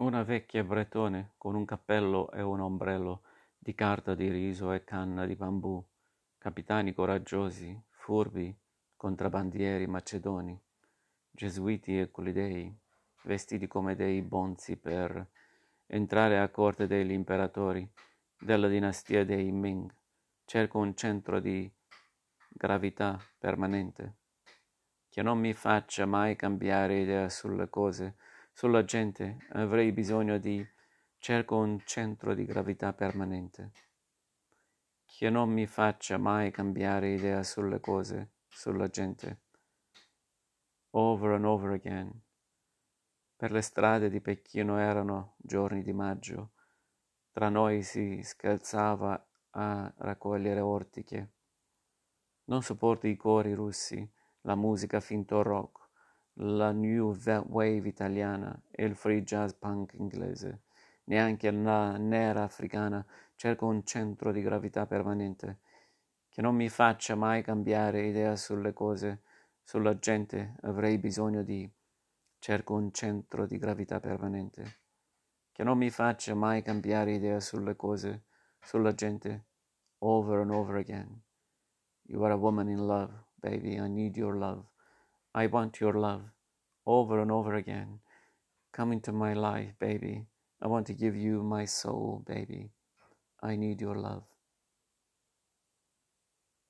Una vecchia bretone con un cappello e un ombrello di carta di riso e canna di bambù, capitani coraggiosi, furbi, contrabbandieri macedoni, gesuiti e colidei, vestiti come dei bonzi per entrare a corte degli imperatori della dinastia dei Ming. Cerco un centro di gravità permanente che non mi faccia mai cambiare idea sulle cose, sulla gente. Avrei bisogno di... Cerco un centro di gravità permanente che non mi faccia mai cambiare idea sulle cose, sulla gente. Over and over again. Per le strade di Pechino erano giorni di maggio. Tra noi si scherzava a raccogliere ortiche. Non sopporto i cori russi, la musica finto rock, la new wave italiana e il free jazz punk inglese. Neanche la nera africana cerco un centro di gravità permanente che non mi faccia mai cambiare idea sulle cose, sulla gente. Avrei bisogno di cerco un centro di gravità permanente che non mi faccia mai cambiare idea sulle cose, sulla gente, over and over again. You are a woman in love, baby. I need your love. I want your love, over and over again. Come into my life, baby. I want to give you my soul, baby. I need your love.